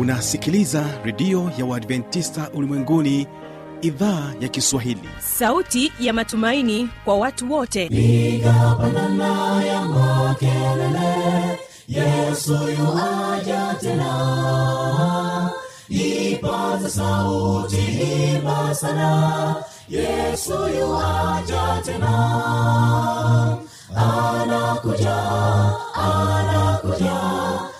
unasikiliza redio ya uadventista ulimwenguni idhaa ya kiswahili. Sauti ya matumaini kwa watu wote. Igapanana ya makelele yesu yuaja tena. Ipaza sauti himba sana yesu yuaja tena. Anakuja anakuja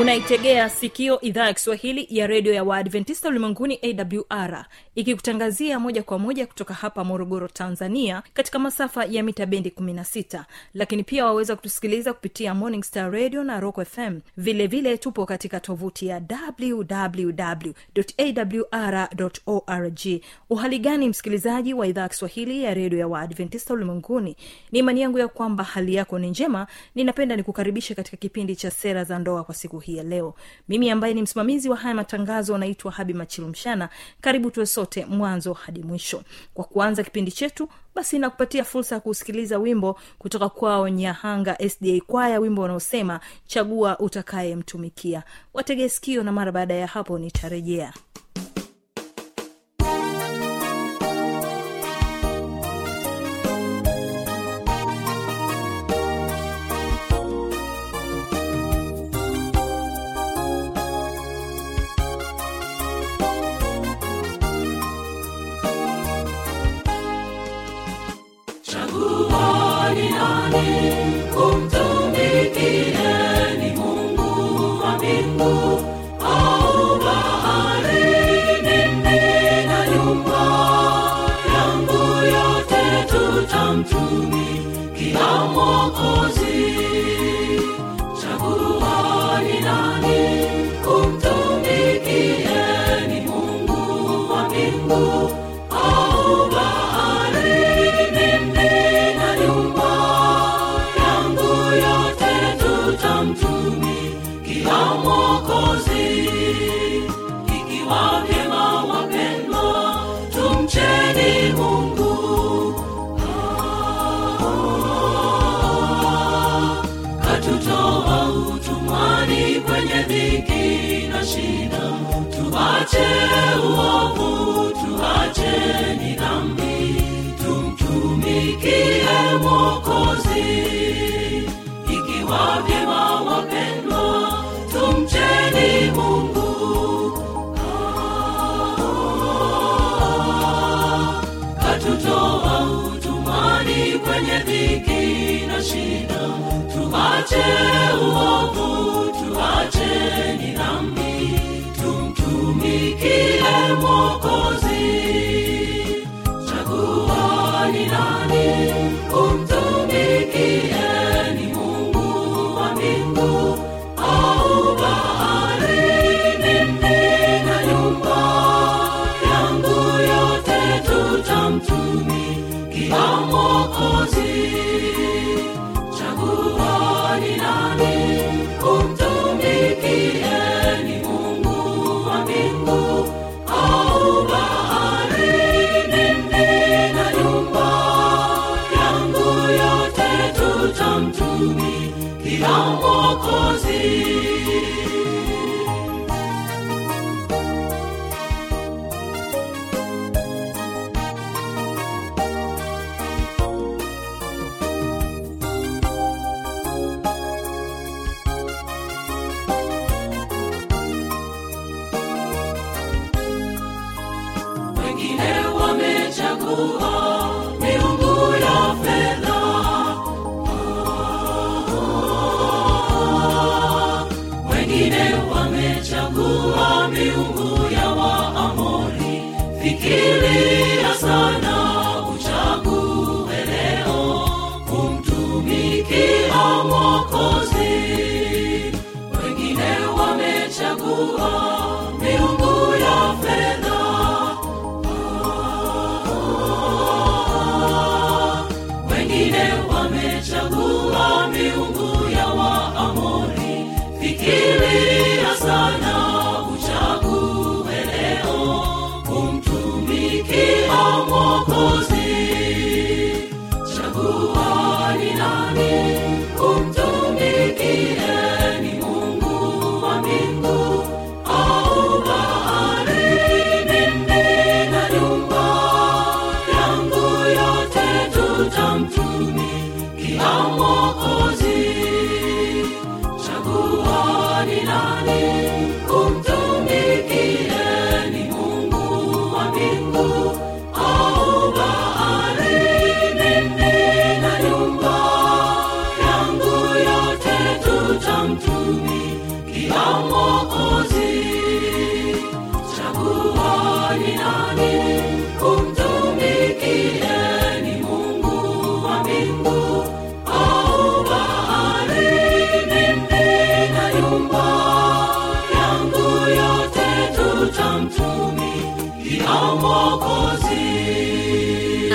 unaitegea sikio idhaa ya kiswahili ya redio ya waadventista ulimwenguni awr ikikutangazia moja kwa moja kutoka hapa morogoro tanzania katika masafa ya mita bendi 16 lakini pia waweza kutusikiliza kupitia morning star radio na rock fm vilevile vile tupo katika tovuti ya wwwawr org. Uhali gani msikilizaji wa idhaa ya kiswahili ya redio ya waadventista ulimwenguni? Ni imani yangu ya kwamba hali yako ni njema. Ninapenda nikukaribishe katika kipindi cha sera za ndoa kwa siku hii ya leo. Mimi ambaye ni msimamizi wa haya matangazo naitwa habi machilumshana. Karibu tuwe sote mwanzo hadi mwisho. Kwa kuanza kipindi chetu basi nakupatia fursa ya kusikiliza wimbo kutoka kwao nyahanga sda kwaya wimbo unaosema chagua utakayemtumikia. Wategeskio na mara baada ya hapo nitarejea tutamtumikia Mwokozi. Ikiwa vyema wapendwa, tumcheni Mungu katutoa utumwani kwenye dhiki na shida. Tuache uovu, tuache ni dhambi, tumtumikie Mwokozi. Shida. Tuache uovu, tuache ni dhambi, tumtumikie Mwokozi. oh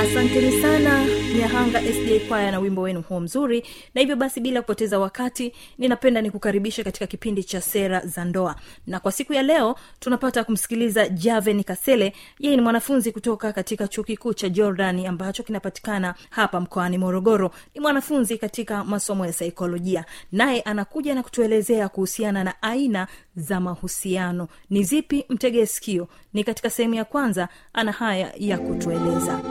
Asanteni sana mwanga sda kwaya na wimbo wenu huo mzuri. Na hivyo basi bila kupoteza wakati ninapenda nikukaribishe katika kipindi cha sera za ndoa. Na kwa siku ya leo tunapata kumsikiliza javen kasele. Yeye ni mwanafunzi kutoka katika chuo kikuu cha jordani ambacho kinapatikana hapa mkoani morogoro. Ni mwanafunzi katika masomo ya saikolojia. Naye anakuja na kutuelezea kuhusiana na aina za mahusiano. Ni zipi mtegee sikio ni katika sehemu ya kwanza ana haya ya kutueleza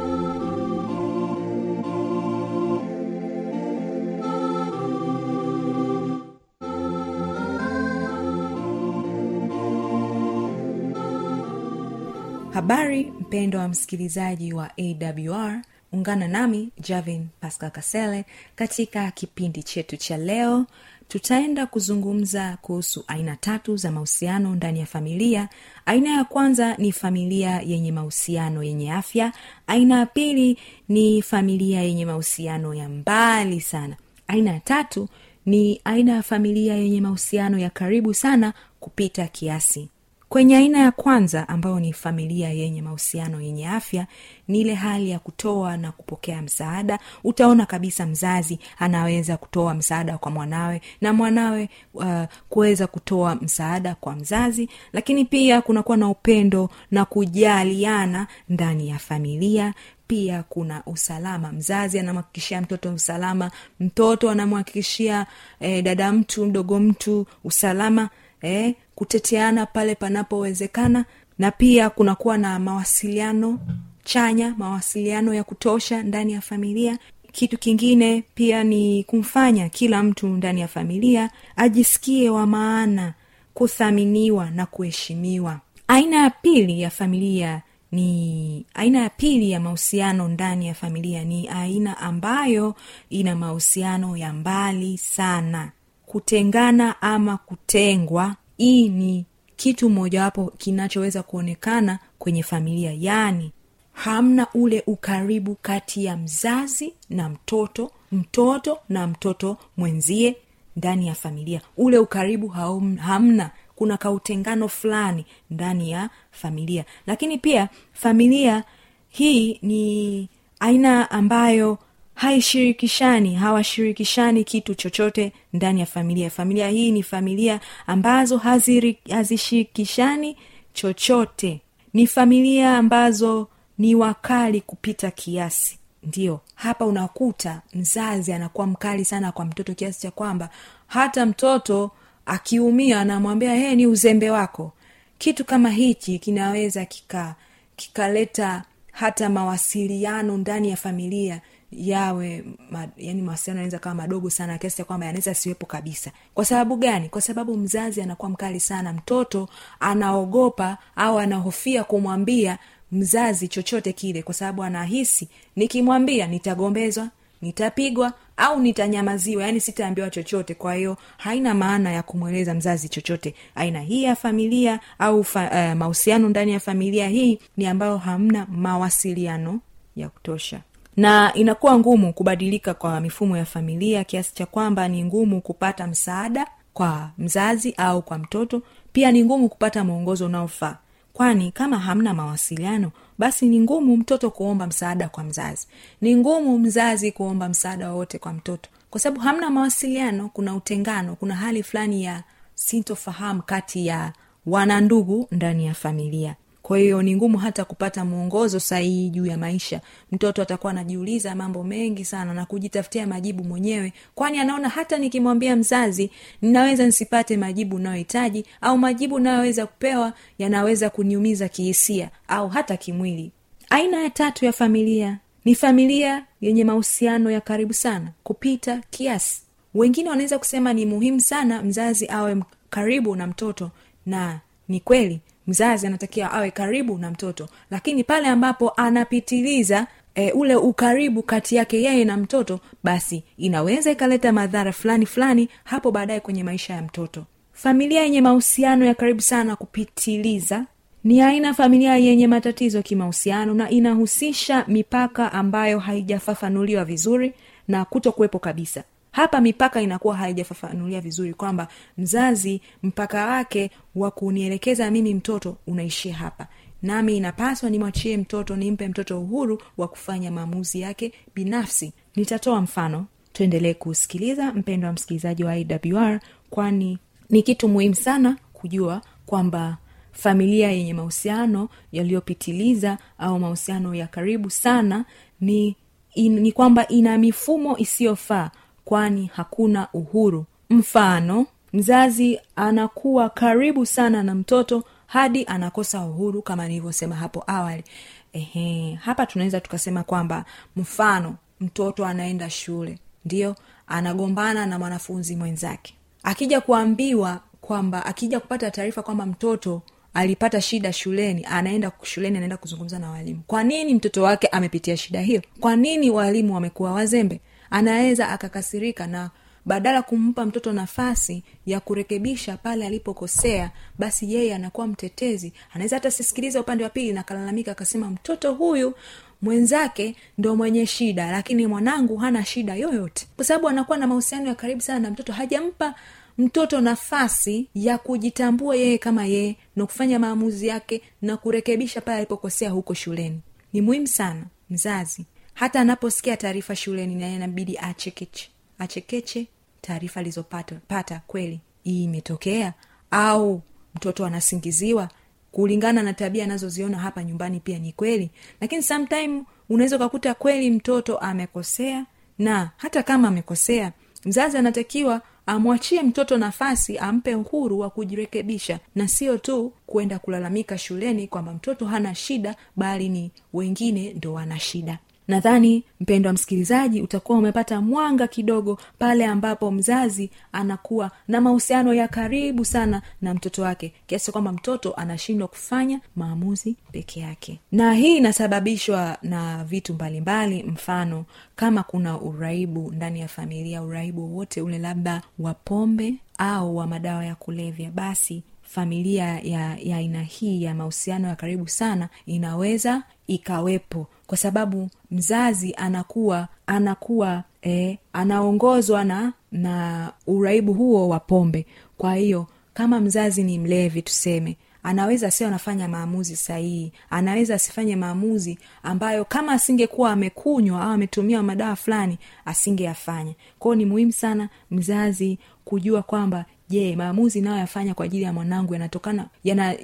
habari mpendo wa msikilizaji wa awr ungana nami javin pascal kasele katika kipindi chetu cha leo. Tutaenda kuzungumza kuhusu aina tatu za mahusiano ndani ya familia. Aina ya kwanza ni familia yenye mahusiano yenye afya. Aina ya pili ni familia yenye mahusiano ya mbali sana. Aina ya tatu ni aina ya familia yenye mahusiano ya karibu sana kupita kiasi kwenye aina ya kwanza ambayo ni familia yenye mahusiano yenye afya ni ile hali ya kutoa na kupokea msaada. Utaona kabisa mzazi anaweza kutoa msaada kwa mwanawe na mwanawe uh, kuweza kutoa msaada kwa mzazi. Lakini pia kunakuwa na upendo na kujaliana ndani ya familia. Pia kuna usalama. Mzazi anamhakikishia mtoto usalama. Mtoto anamhakikishia eh, dada mtu mdogo mtu usalama eh, kuteteana pale panapowezekana na pia kunakuwa na mawasiliano chanya mawasiliano ya kutosha ndani ya familia. Kitu kingine pia ni kumfanya kila mtu ndani ya familia ajisikie wa maana kuthaminiwa na kuheshimiwa. Aina ya pili ya familia ni aina ya pili ya mahusiano ndani ya familia ni aina ambayo ina mahusiano ya mbali sana kutengana ama kutengwa hii ni kitu mojawapo kinachoweza kuonekana kwenye familia. Yaani hamna ule ukaribu kati ya mzazi na mtoto mtoto na mtoto mwenzie ndani ya familia. Ule ukaribu haum, hamna. Kuna kautengano fulani ndani ya familia. Lakini pia familia hii ni aina ambayo haishirikishani hawashirikishani kitu chochote ndani ya familia. Familia hii ni familia ambazo haziri, hazishirikishani chochote. Ni familia ambazo ni wakali kupita kiasi. Ndio hapa unakuta mzazi anakuwa mkali sana kwa mtoto kiasi cha kwamba hata mtoto akiumia anamwambia hey, ni uzembe wako. Kitu kama hichi kinaweza kika kikaleta hata mawasiliano ndani ya familia yawe ma, yani mawasiliano yanaweza kawa madogo sana kiasi cha kwamba yanaweza asiwepo kabisa. Kwa sababu gani? Kwa sababu mzazi anakuwa mkali sana. Mtoto anaogopa au anahofia kumwambia mzazi chochote kile kwa sababu anahisi nikimwambia nitagombezwa nitapigwa au nitanyamaziwa. Yaani sitaambiwa chochote. Kwa hiyo haina maana ya kumweleza mzazi chochote. Aina hii ya familia au fa, uh, mahusiano ndani ya familia hii ni ambayo hamna mawasiliano ya kutosha na inakuwa ngumu kubadilika kwa mifumo ya familia kiasi cha kwamba ni ngumu kupata msaada kwa mzazi au kwa mtoto. Pia ni ngumu kupata mwongozo unaofaa. Kwani kama hamna mawasiliano basi ni ngumu mtoto kuomba msaada kwa mzazi. Ni ngumu mzazi kuomba msaada wowote kwa mtoto. Kwa sababu hamna mawasiliano kuna utengano kuna hali fulani ya sintofahamu kati ya wanandugu ndani ya familia kwa hiyo ni ngumu hata kupata mwongozo sahihi juu ya maisha. Mtoto atakuwa anajiuliza mambo mengi sana na kujitafutia majibu mwenyewe. Kwani anaona hata nikimwambia mzazi ninaweza nisipate majibu nayohitaji au majibu nayoweza kupewa yanaweza kuniumiza kihisia au hata kimwili. Aina ya tatu ya familia ni familia yenye mahusiano ya karibu sana kupita kiasi. Wengine wanaweza kusema ni muhimu sana mzazi awe karibu na mtoto na ni kweli mzazi anatakiwa awe karibu na mtoto lakini pale ambapo anapitiliza e, ule ukaribu kati yake yeye na mtoto basi inaweza ikaleta madhara fulani fulani hapo baadaye kwenye maisha ya mtoto. Familia yenye mahusiano ya karibu sana kupitiliza ni aina familia yenye matatizo kimahusiano na inahusisha mipaka ambayo haijafafanuliwa vizuri na kuto kuwepo kabisa hapa mipaka inakuwa haijafafanulia vizuri kwamba mzazi mpaka wake wa kunielekeza mimi mtoto unaishia hapa. Nami inapaswa nimwachie mtoto nimpe mtoto uhuru wa kufanya maamuzi yake binafsi. Nitatoa mfano. Tuendelee kusikiliza mpendo wa msikilizaji wa awr kwani ni kitu muhimu sana kujua kwamba familia yenye mahusiano yaliyopitiliza au mahusiano ya karibu sana ni in, ni kwamba ina mifumo isiyofaa kwani hakuna uhuru. Mfano mzazi anakuwa karibu sana na mtoto hadi anakosa uhuru kama nilivyosema hapo awali. Ehe, hapa tunaweza tukasema kwamba mfano mtoto anaenda shule. Ndio anagombana na mwanafunzi mwenzake. Akija kuambiwa kwamba akija kupata taarifa kwamba mtoto alipata shida shuleni anaenda shuleni anaenda kuzungumza na walimu. Kwa nini mtoto wake amepitia shida hiyo? Kwa nini walimu wamekuwa wazembe anaweza akakasirika na badala kumpa mtoto nafasi ya kurekebisha pale alipokosea basi yeye anakuwa mtetezi. Anaweza hata sisikiliza upande wa pili nakalalamika akasema mtoto huyu mwenzake ndo mwenye shida lakini mwanangu hana shida yoyote. Kwa sababu anakuwa na mahusiano ya karibu sana na mtoto hajampa mtoto nafasi ya kujitambua yeye kama yeye na kufanya maamuzi yake na kurekebisha pale alipokosea huko shuleni. Ni muhimu sana mzazi hata anaposikia taarifa shuleni naye inabidi achekeche. Achekeche taarifa alizopata. Pata kweli hii imetokea? Au mtoto anasingiziwa? Kulingana na tabia anazoziona hapa nyumbani pia ni kweli. Lakini sometime unaweza ukakuta kweli mtoto amekosea na hata kama amekosea mzazi anatakiwa amwachie mtoto nafasi ampe uhuru wa kujirekebisha. Na sio tu kwenda kulalamika shuleni kwamba mtoto hana shida bali ni wengine ndo wana shida nadhani mpendo wa msikilizaji utakuwa umepata mwanga kidogo pale ambapo mzazi anakuwa na mahusiano ya karibu sana na mtoto wake kiasi kwamba mtoto anashindwa kufanya maamuzi peke yake. Na hii inasababishwa na vitu mbalimbali mbali, mfano kama kuna uraibu ndani ya familia uraibu wowote ule labda wa pombe au wa madawa ya kulevya basi familia ya ya aina hii ya mahusiano ya karibu sana inaweza ikawepo. Kwa sababu mzazi anakuwa anakuwa eh, anaongozwa na na uraibu huo wa pombe. Kwa hiyo kama mzazi ni mlevi tuseme anaweza sio anafanya maamuzi sahihi. Anaweza asifanye maamuzi ambayo kama asingekuwa amekunywa au ametumia madawa fulani asingeyafanya. Kwao ni muhimu sana mzazi kujua kwamba je maamuzi nayoyafanya kwa ajili ya mwanangu yanatokana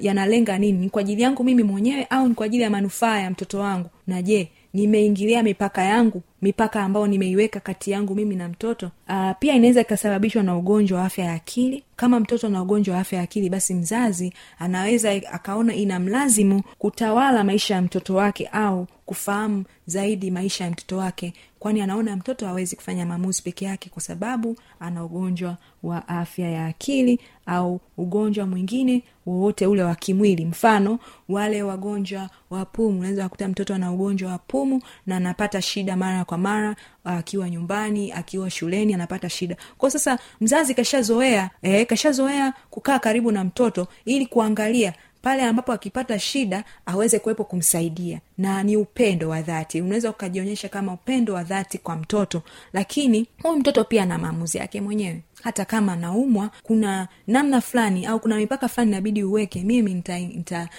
yanalenga yana nini? Ni kwa ajili yangu mimi mwenyewe au ni kwa ajili ya manufaa ya mtoto wangu? Na je nimeingilia mipaka yangu mipaka ambayo nimeiweka kati yangu mimi na mtoto? Aa, pia inaweza ikasababishwa na ugonjwa wa afya ya akili. Kama mtoto ana ugonjwa wa afya ya akili basi mzazi anaweza akaona ina mlazimu kutawala maisha ya mtoto wake au kufahamu zaidi maisha ya mtoto wake kwani anaona mtoto hawezi kufanya maamuzi peke yake kwa sababu ana ugonjwa wa afya ya akili au ugonjwa mwingine wowote ule wa kimwili. Mfano wale wagonjwa wa pumu. Unaweza kukuta mtoto ana ugonjwa wa pumu na anapata shida mara kwa mara akiwa nyumbani akiwa shuleni anapata shida. Kwao sasa mzazi kashazoea eh, kashazoea kukaa karibu na mtoto ili kuangalia pale ambapo akipata shida aweze kuwepo kumsaidia. Na ni upendo wa dhati. Unaweza ukajionyesha kama upendo wa dhati kwa mtoto lakini huyu mtoto pia ana maamuzi yake mwenyewe. Hata kama anaumwa kuna namna fulani au kuna mipaka fulani inabidi uweke. Mimi nita,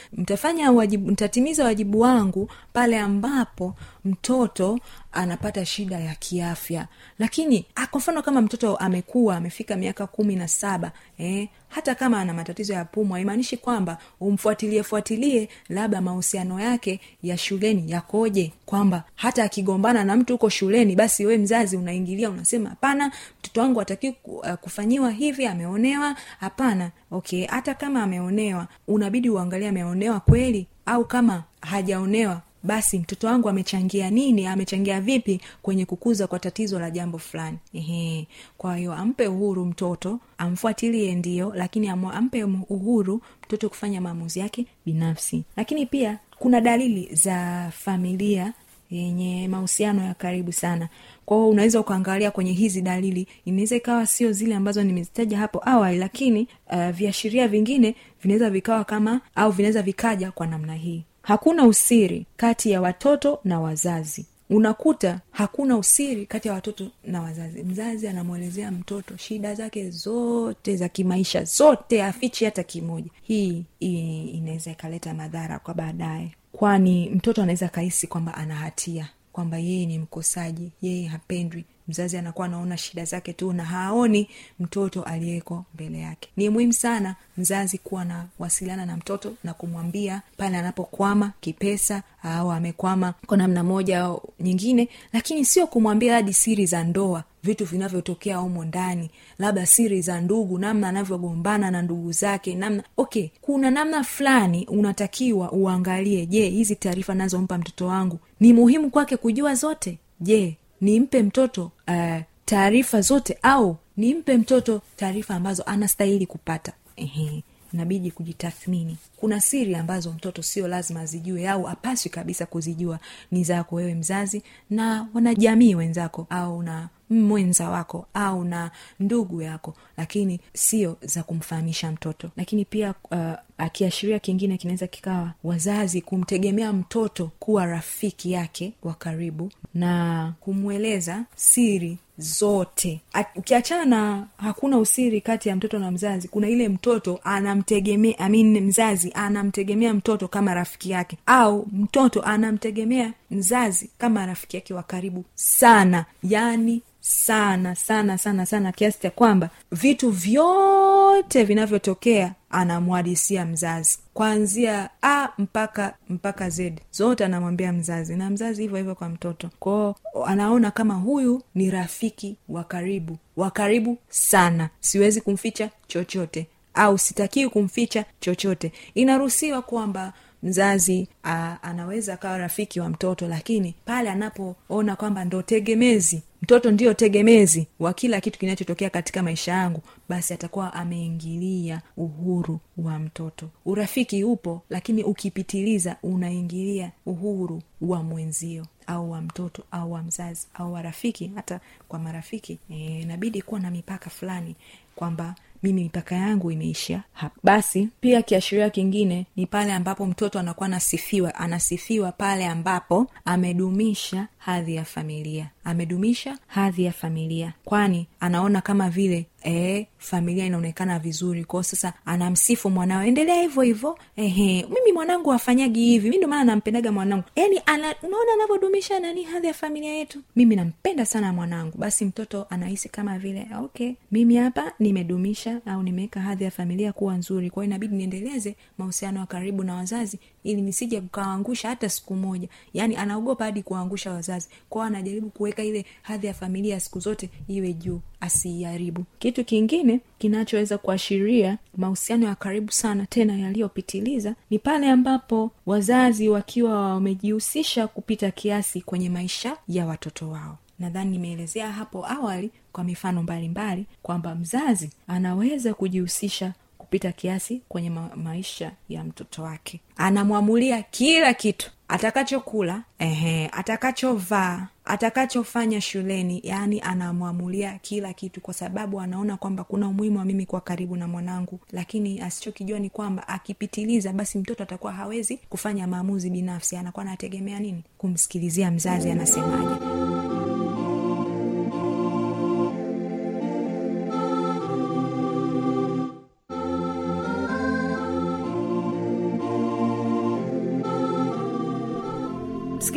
wajibu nitatimiza wajibu wangu pale ambapo mtoto anapata shida ya kiafya. Lakini kwa mfano kama mtoto amekuwa amefika miaka kumi na saba eh, hata kama ana matatizo ya pumu haimaanishi kwamba umfuatilie fuatilie labda mahusiano yake ya shuleni yakoje. Kwamba hata akigombana na mtu huko shuleni basi we mzazi unaingilia unasema hapana mtoto wangu ataki kufanyiwa hivi ameonewa. Hapana okay hata kama ameonewa unabidi uangalie ameonewa kweli au kama hajaonewa basi mtoto wangu amechangia nini? Amechangia vipi kwenye kukuza kwa tatizo la jambo fulani? Ehe. kwa hiyo ampe uhuru mtoto amfuatilie ndio lakini ampe uhuru mtoto kufanya maamuzi yake binafsi. Lakini pia kuna dalili za familia yenye mahusiano ya karibu sana. Kwao unaweza ukaangalia kwenye hizi dalili inaweza ikawa sio zile ambazo nimezitaja hapo awali lakini uh, viashiria vingine vinaweza vikawa kama au vinaweza vikaja kwa namna hii hakuna usiri kati ya watoto na wazazi. Unakuta hakuna usiri kati ya watoto na wazazi. Mzazi anamwelezea mtoto shida zake zote za kimaisha zote afichi hata kimoja. Hii, hii inaweza ikaleta madhara kwa baadaye. Kwani mtoto anaweza kahisi kwamba ana hatia kwamba yeye ni mkosaji yeye hapendwi mzazi anakuwa anaona shida zake tu na haoni mtoto aliyeko mbele yake. Ni muhimu sana mzazi kuwa nawasiliana na mtoto na kumwambia pale anapokwama kipesa au amekwama kwa namna moja au nyingine lakini sio kumwambia hadi siri za ndoa vitu vinavyotokea humo ndani labda siri za ndugu namna anavyogombana na ndugu zake namna okay kuna namna fulani unatakiwa uangalie. Je hizi taarifa nazompa mtoto wangu ni muhimu kwake kujua zote? Je nimpe mtoto uh, taarifa zote au nimpe mtoto taarifa ambazo anastahili kupata. Ehe, inabidi kujitathmini. Kuna siri ambazo mtoto sio lazima azijue au apaswi kabisa kuzijua. Ni zako wewe mzazi na wanajamii wenzako au na mwenza wako au na ndugu yako lakini sio za kumfahamisha mtoto. Lakini pia uh, akiashiria kingine kinaweza kikawa wazazi kumtegemea mtoto kuwa rafiki yake wa karibu na kumweleza siri zote. Ukiachana na hakuna usiri kati ya mtoto na mzazi kuna ile mtoto anamtegemea I mzazi anamtegemea mtoto kama rafiki yake au mtoto anamtegemea mzazi kama rafiki yake wa karibu sana. Yaani sana sana sana sana kiasi cha kwamba vitu vyote vinavyotokea anamwadisia mzazi. Kuanzia a mpaka mpaka z. Zote anamwambia mzazi na mzazi hivyo hivyo kwa mtoto. Kwao anaona kama huyu ni rafiki wa karibu wa karibu sana. Siwezi kumficha chochote au sitakiwi kumficha chochote. Inaruhusiwa kwamba mzazi a, anaweza akawa rafiki wa mtoto lakini pale anapoona kwamba ndo tegemezi mtoto ndiyo tegemezi wa kila kitu kinachotokea katika maisha yangu basi atakuwa ameingilia uhuru wa mtoto. Urafiki upo lakini ukipitiliza unaingilia uhuru wa mwenzio au wa mtoto au wa mzazi au wa rafiki. Hata kwa marafiki e, kuwa na mipaka fulani kwamba mimi mipaka yangu imeishia hapa. Basi pia kiashiria kingine ni pale ambapo mtoto anakuwa anasifiwa anasifiwa pale ambapo amedumisha hadhi ya familia. Amedumisha hadhi ya familia. Kwani anaona kama vile e, familia inaonekana vizuri. Kwao sasa anamsifu mwanao. Endelea hivyo hivyo. Ehe mimi mwanangu afanyagi hivi. Mi ndio nampendaga mwanangu. Yani ana, unaona anavyodumisha nani hadhi ya familia yetu? Mimi nampenda sana mwanangu. Basi mtoto anahisi kama vile okay mimi hapa nimedumisha au nimeweka hadhi ya familia kuwa nzuri. Kwao inabidi niendeleze mahusiano ya karibu na wazazi ili nisije kukawaangusha hata siku moja. Yani anaogopa hadi kuwaangusha wazazi kwao anajaribu kuweka ile hadhi ya familia siku zote iwe juu asiiharibu kitu kingine kinachoweza kuashiria mahusiano ya karibu sana tena yaliyopitiliza ni pale ambapo wazazi wakiwa wamejihusisha kupita kiasi kwenye maisha ya watoto wao. Nadhani nimeelezea hapo awali kwa mifano mbalimbali kwamba mzazi anaweza kujihusisha kupita kiasi kwenye ma- maisha ya mtoto wake. Anamwamulia kila kitu. Atakachokula ehe atakachovaa atakachofanya shuleni yaani anamwamulia kila kitu kwa sababu anaona kwamba kuna umuhimu wa mimi kuwa karibu na mwanangu. Lakini asichokijua ni kwamba akipitiliza basi mtoto atakuwa hawezi kufanya maamuzi binafsi. Anakuwa anategemea nini? Kumsikilizia mzazi anasemaje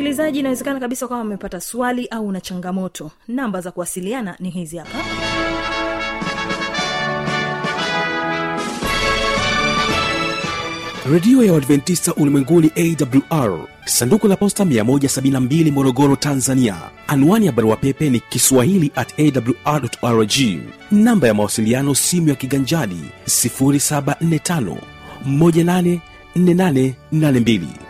msikilizaji inawezekana kabisa kwamba umepata swali au una changamoto. Namba za kuwasiliana ni hizi hapa. Redio ya uadventista ulimwenguni awr sanduku la posta 172 morogoro tanzania. Anwani ya barua pepe ni kiswahili at awrrg namba ya mawasiliano simu ya kiganjadi 745 184882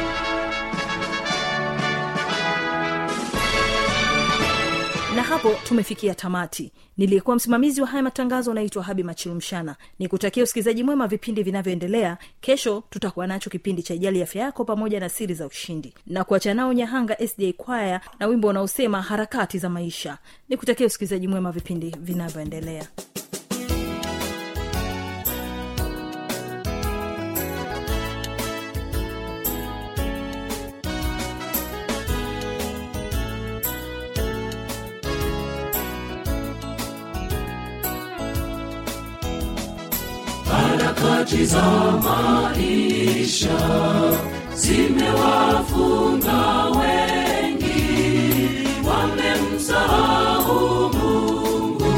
hapo tumefikia tamati. Niliyekuwa msimamizi wa haya matangazo naitwa habi machilumshana ni kutakia usikilizaji mwema vipindi vinavyoendelea. Kesho tutakuwa nacho kipindi cha ijali afya yako pamoja na siri za ushindi. Na kuacha nao nyahanga sda kwaya na wimbo unaosema harakati za maisha. Ni kutakia usikilizaji mwema vipindi vinavyoendelea harakati za maisha zimewafunga wengi wamemsahau mungu.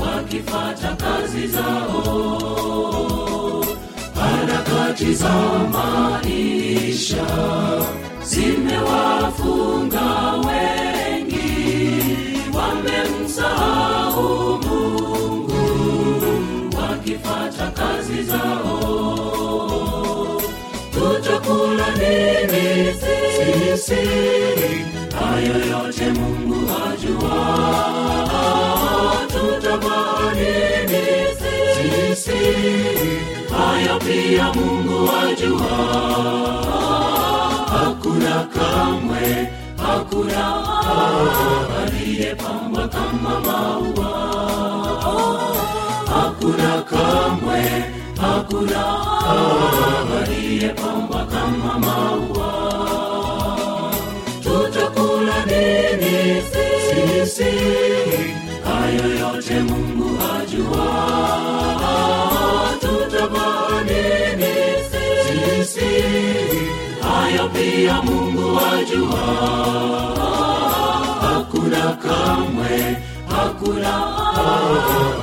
Wakifata kazi zao harakati za maisha zimewafunga wengi tutakula siri, siri, hayo yote mungu ajua tutavaa nini sisi hayo pia mungu ajua hakuna kamwe hakuna aliyepambwa kama maua hakuna kamwe. hakuna aliyepambwa kama maua. Tutakula nini sisi. Hayo yote mungu ajua tutavaa nini sisi. Hayo pia mungu ajua hakuna kamwe hakuna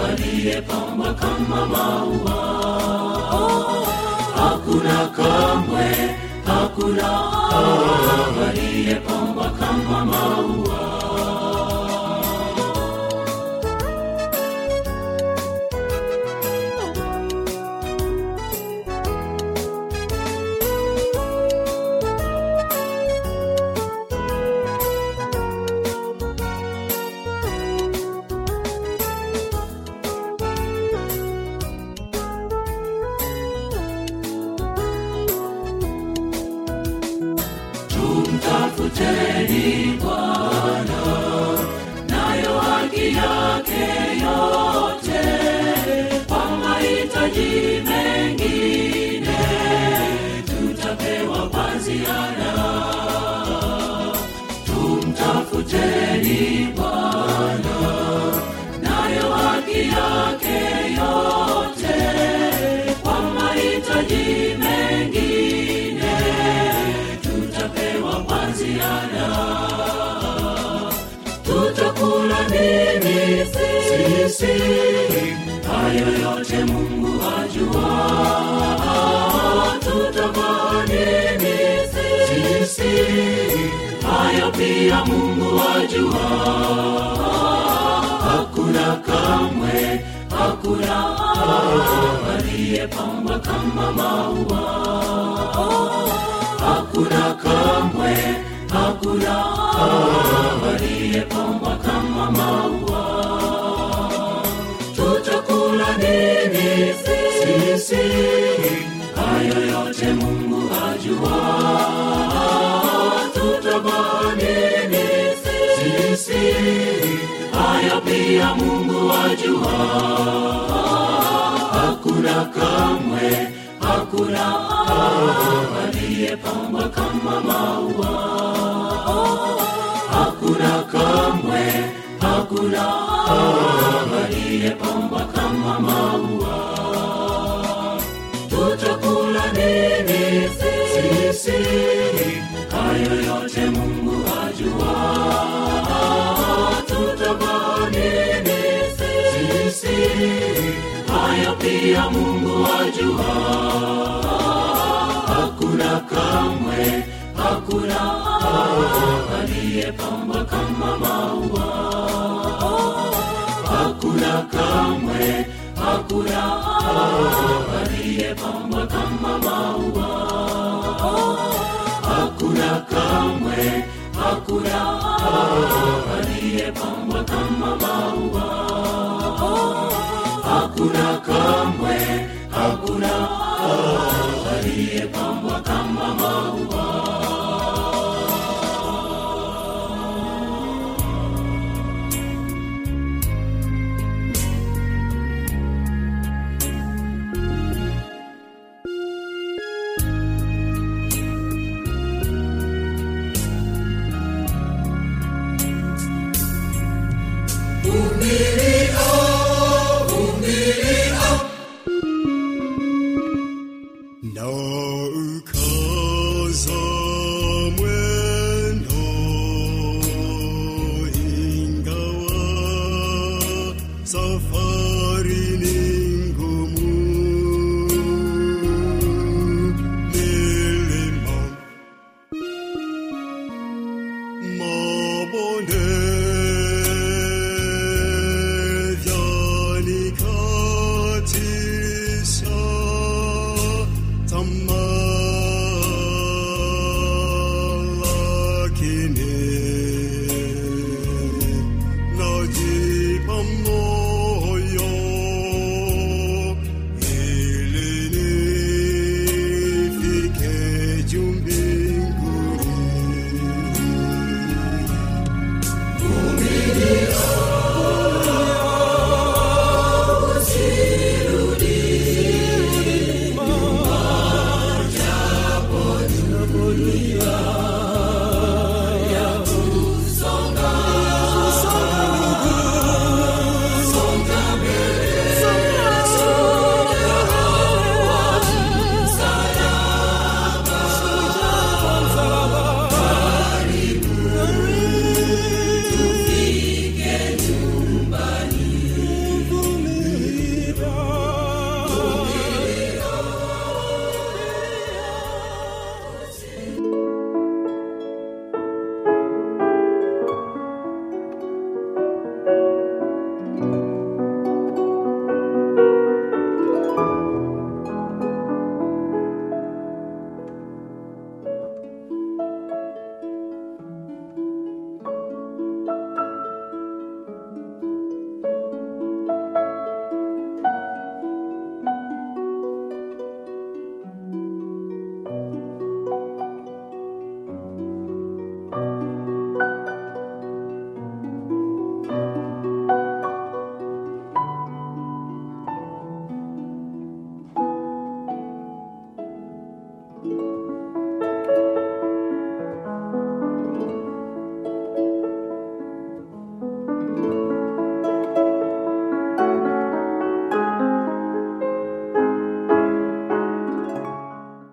aliyepamba kama maua. Hakuna kamwe hakuna. Aliyepamba kama maua Veni nini sisi hayo yote mungu ajua tutavaa nini sisi hayo pia mungu ajua hakuna kamwe hakuna aliyepamba kama maua hakuna kamwe hakuna aliyepamba kama maua sisi mungu ajua pia mungu ajua hakuna kamwe hakuna aliyepamba kama maua hakuna kamwe hakuna aliyepambwa kama maua tutakula nini? Sisi. Hayo yote mungu ajua. Tutavaa nini? Sisi. Hayo pia mungu ajua. Hakuna kamwe hakuna aliyepamba kama maua. Hakuna kamwe hakuna aliyepambwa kama maua hakuna kamwe hakuna aliyepambwa kama maua hakuna kamwe